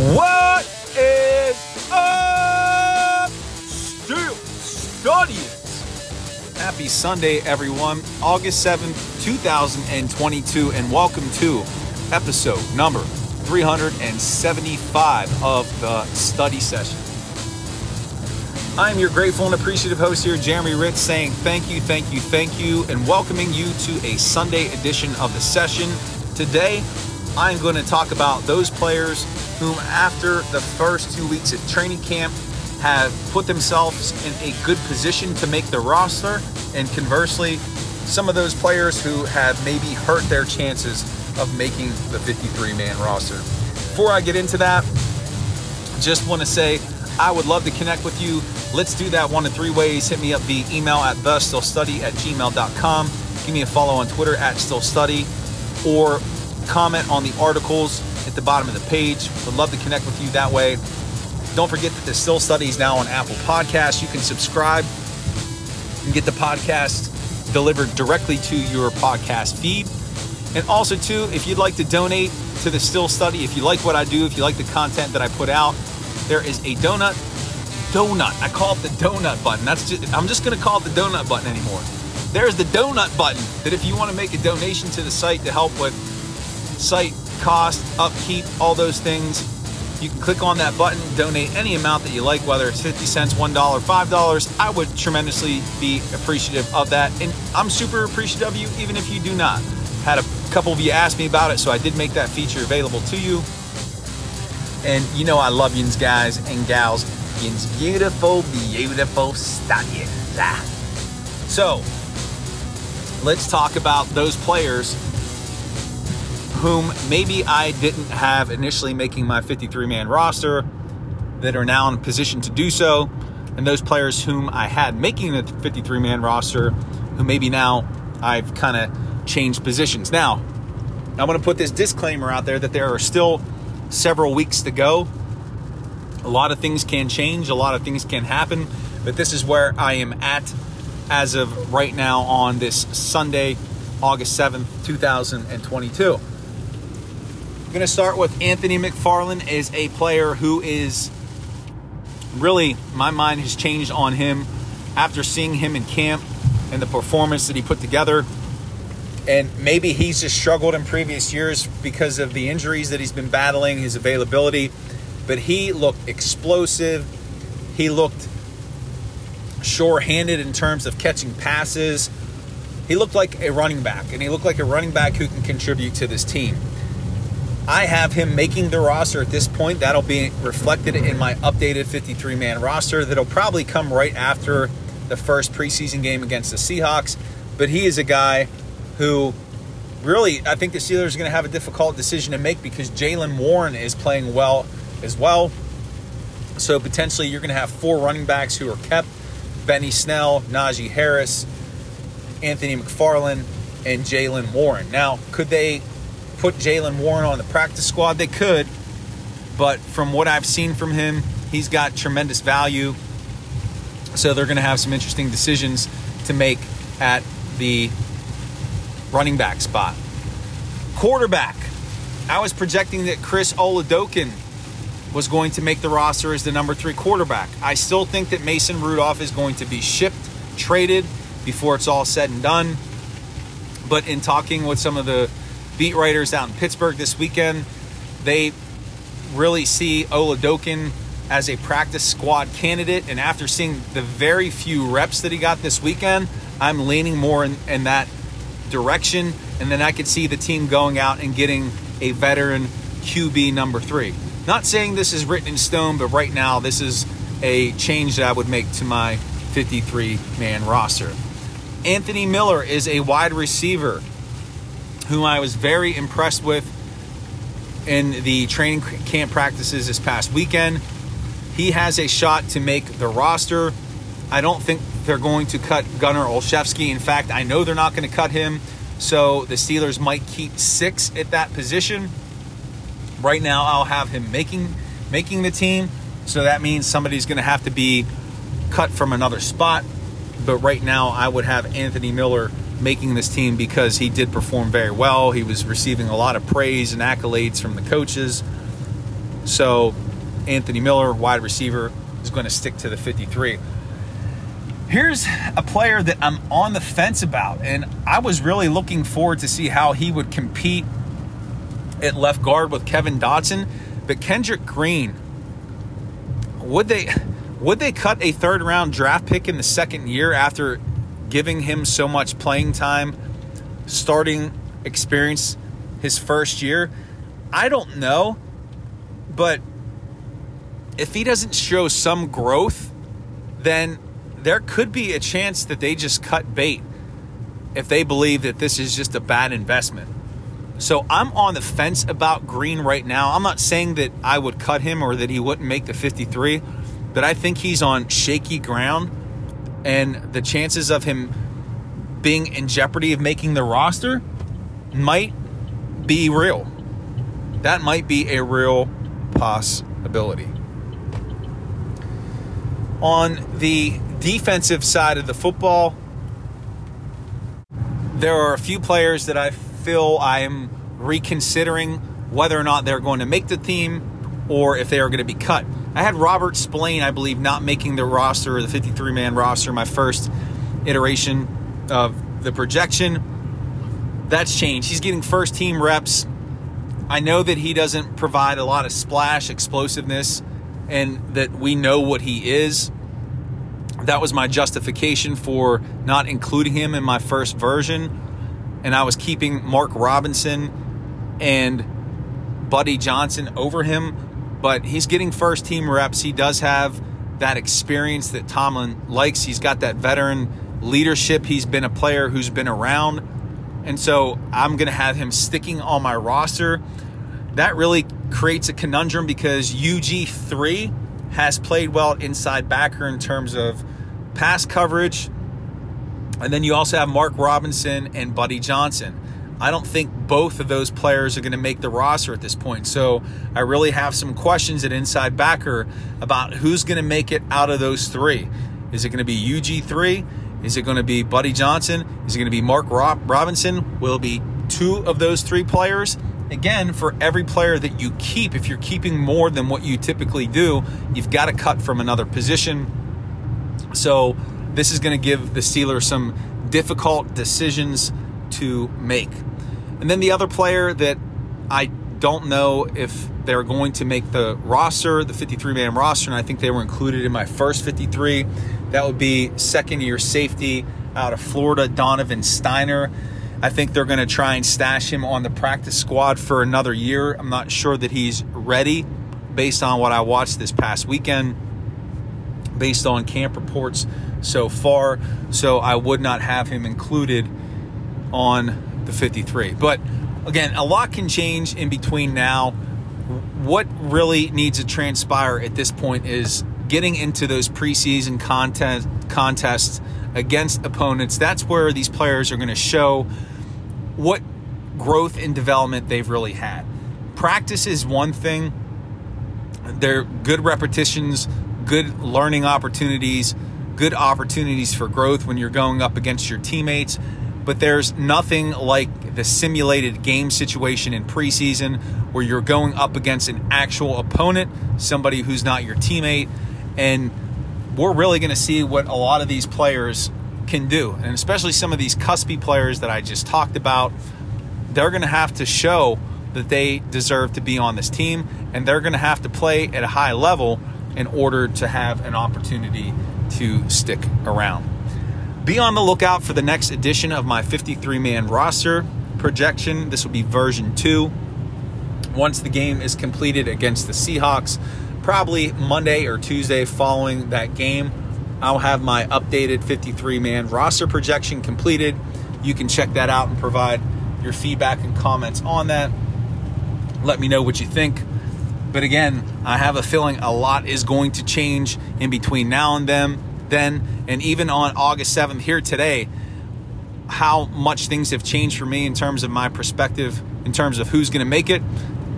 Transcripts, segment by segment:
What is up, Steel Studians? Happy Sunday, everyone. August 7th, 2022, and welcome to episode number 375 of the study session. I'm your grateful and appreciative host here, Jeremy Ritz, saying thank you, thank you, thank you, and welcoming you to a Sunday edition of the session. Today, I'm going to talk about those players whom, after the first two weeks of training camp, have put themselves in a good position to make the roster, and conversely, some of those players who have maybe hurt their chances of making the 53 man roster. Before I get into that, just want to say I would love to connect with you. Let's do that one of three ways. Hit me up via email at thesteelstudy at gmail.com. Give me a follow on Twitter at SteelStudy or comment on the articles at the bottom of the page. Would love to connect with you that way. Don't forget that the Steel Study is now on Apple Podcasts. You can subscribe and get the podcast delivered directly to your podcast feed. And also, too, if you'd like to donate to the Steel Study, if you like what I do, if you like the content that I put out, there is a donut donut. I call it the donut button. That's just I'm just gonna call it the donut button anymore. There's the donut button that if you want to make a donation to the site to help with site cost, upkeep, all those things, you can click on that button, donate any amount that you like, whether it's 50 cents, $1, $5. I would tremendously be appreciative of that. And I'm super appreciative of you, even if you do not. Had a couple of you ask me about it, so I did make that feature available to you. And you know I love yins guys and gals. Yins beautiful, beautiful stallions. Ah. So, let's talk about those players whom maybe I didn't have initially making my 53 man roster that are now in position to do so, and those players whom I had making the 53 man roster who maybe now I've kind of changed positions. Now, I'm going to put this disclaimer out there that there are still several weeks to go. A lot of things can change, a lot of things can happen, but this is where I am at as of right now on this Sunday, August 7th, 2022. I'm going to start with Anthony McFarland is a player who is really my mind has changed on him after seeing him in camp and the performance that he put together. And maybe he's just struggled in previous years because of the injuries that he's been battling, his availability. But he looked explosive. He looked sure handed in terms of catching passes. He looked like a running back, and he looked like a running back who can contribute to this team. I have him making the roster at this point. That'll be reflected in my updated 53 man roster that'll probably come right after the first preseason game against the Seahawks. But he is a guy who really, I think the Steelers are going to have a difficult decision to make because Jaylen Warren is playing well as well. So potentially you're going to have four running backs who are kept Benny Snell, Najee Harris, Anthony McFarland, and Jaylen Warren. Now, could they put Jaylen Warren on the practice squad, they could. But from what I've seen from him, he's got tremendous value. So they're going to have some interesting decisions to make at the running back spot. Quarterback. I was projecting that Chris Oladokun was going to make the roster as the number three quarterback. I still think that Mason Rudolph is going to be shipped, traded before it's all said and done. But in talking with some of the beat writers out in Pittsburgh this weekend. They really see Oladokun as a practice squad candidate. And after seeing the very few reps that he got this weekend, I'm leaning more in, in that direction. And then I could see the team going out and getting a veteran QB number three. Not saying this is written in stone, but right now this is a change that I would make to my 53 man roster. Anthony Miller is a wide receiver whom I was very impressed with in the training camp practices this past weekend. He has a shot to make the roster. I don't think they're going to cut Gunnar Olszewski. In fact, I know they're not going to cut him. So the Steelers might keep six at that position. Right now, I'll have him making making the team. So that means somebody's going to have to be cut from another spot. But right now, I would have Anthony Miller making this team because he did perform very well. He was receiving a lot of praise and accolades from the coaches. So, Anthony Miller, wide receiver, is going to stick to the 53. Here's a player that I'm on the fence about, and I was really looking forward to see how he would compete at left guard with Kevin Dotson. But Kendrick Green, would they would they cut a third round draft pick in the second year after giving him so much playing time, starting experience his first year? I don't know, but if he doesn't show some growth, then there could be a chance that they just cut bait if they believe that this is just a bad investment. So I'm on the fence about Green right now. I'm not saying that I would cut him or that he wouldn't make the 53, but I think he's on shaky ground and the chances of him being in jeopardy of making the roster might be real. That might be a real possibility. On the defensive side of the football, there are a few players that I feel I am reconsidering whether or not they're going to make the team or if they are going to be cut. I had Robert Spillane, I believe, not making the roster, the 53 man roster, my first iteration of the projection. That's changed. He's getting first team reps. I know that he doesn't provide a lot of splash explosiveness and that we know what he is that was my justification for not including him in my first version. And I was keeping Mark Robinson and Buddy Johnson over him. But he's getting first team reps. He does have that experience that Tomlin likes. He's got that veteran leadership. He's been a player who's been around. And so I'm going to have him sticking on my roster. That really creates a conundrum because UG3 has played well inside backer in terms of pass coverage. And then you also have Mark Robinson and Buddy Johnson. I don't think both of those players are going to make the roster at this point. So I really have some questions at inside backer about who's going to make it out of those three. Is it going to be UG3? Is it going to be Buddy Johnson? Is it going to be Mark Robinson? Will be two of those three players? Again, for every player that you keep, if you're keeping more than what you typically do, you've got to cut from another position so this is going to give the Steelers some difficult decisions to make. And then the other player that I don't know if they're going to make the roster, the 53 man roster, and I think they were included in my first 53. That would be second year safety out of Florida, Donovan Stiner. I think they're going to try and stash him on the practice squad for another year. I'm not sure that he's ready based on what I watched this past weekend based on camp reports so far. So I would not have him included on the 53. But again, a lot can change in between now. What really needs to transpire at this point is getting into those preseason content contests against opponents. That's where these players are going to show what growth and development they've really had. Practice is one thing. They're good repetitions good learning opportunities, good opportunities for growth when you're going up against your teammates. But there's nothing like the simulated game situation in preseason where you're going up against an actual opponent, somebody who's not your teammate. And we're really going to see what a lot of these players can do. And especially some of these cuspy players that I just talked about, they're going to have to show that they deserve to be on this team and they're going to have to play at a high level in order to have an opportunity to stick around. Be on the lookout for the next edition of my 53 man roster projection. This will be version 2. Once the game is completed against the Seahawks, probably Monday or Tuesday following that game, I'll have my updated 53 man roster projection completed. You can check that out and provide your feedback and comments on that. Let me know what you think. But again, I have a feeling a lot is going to change in between now and then, then, and even on August 7th here today, how much things have changed for me in terms of my perspective, in terms of who's going to make it.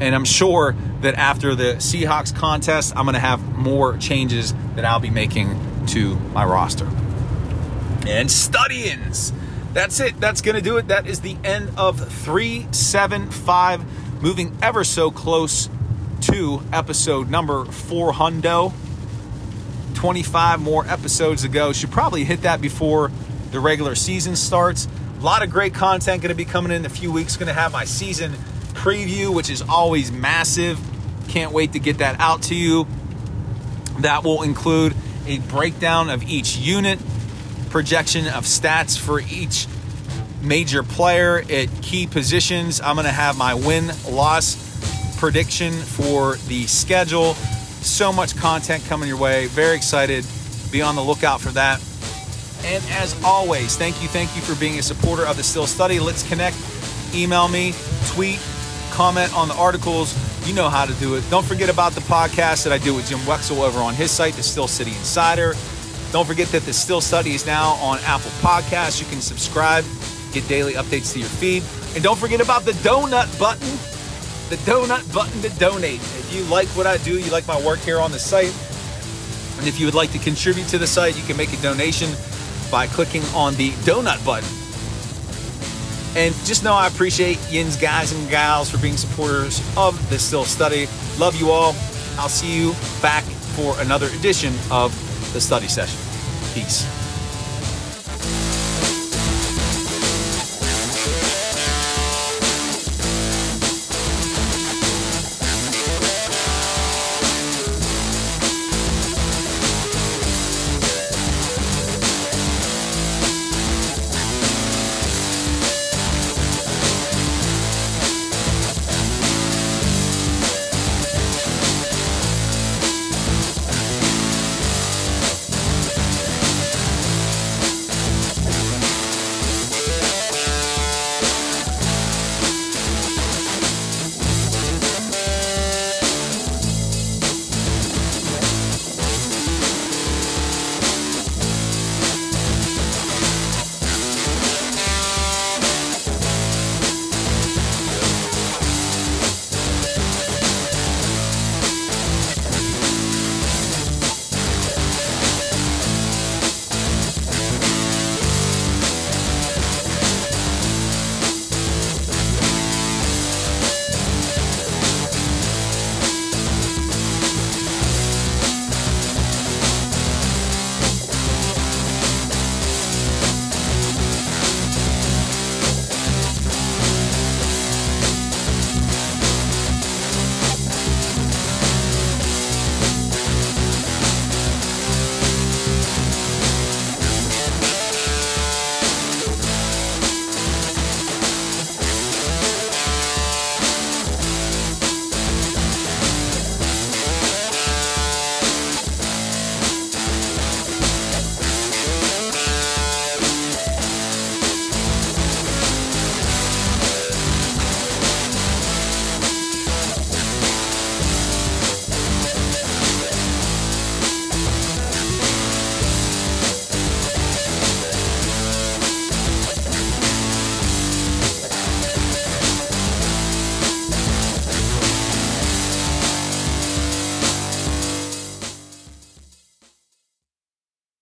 And I'm sure that after the Seahawks contest, I'm going to have more changes that I'll be making to my roster. And Studians. That's it. That's going to do it. That is the end of 375. Moving ever so close to episode number 400. 25 more episodes to go. Should probably hit that before the regular season starts. A lot of great content going to be coming in a few weeks. Going to have my season preview, which is always massive. Can't wait to get that out to you. That will include a breakdown of each unit, projection of stats for each major player at key positions. I'm going to have my win loss prediction for the schedule. So much content coming your way. Very excited. Be on the lookout for that. And as always, thank you, thank you for being a supporter of the Steel Study. Let's connect. Email me, tweet, comment on the articles. You know how to do it. Don't forget about the podcast that I do with Jim Wexell over on his site, The Steel City Insider. Don't forget that the Steel Study is now on Apple Podcasts. You can subscribe, get daily updates to your feed. And don't forget about the donut button. The donut button to donate. If you like what I do, you like my work here on the site, and if you would like to contribute to the site, you can make a donation by clicking on the donut button. And just know I appreciate Yin's guys and gals for being supporters of the Steel Study. Love you all. I'll see you back for another edition of the study session. Peace.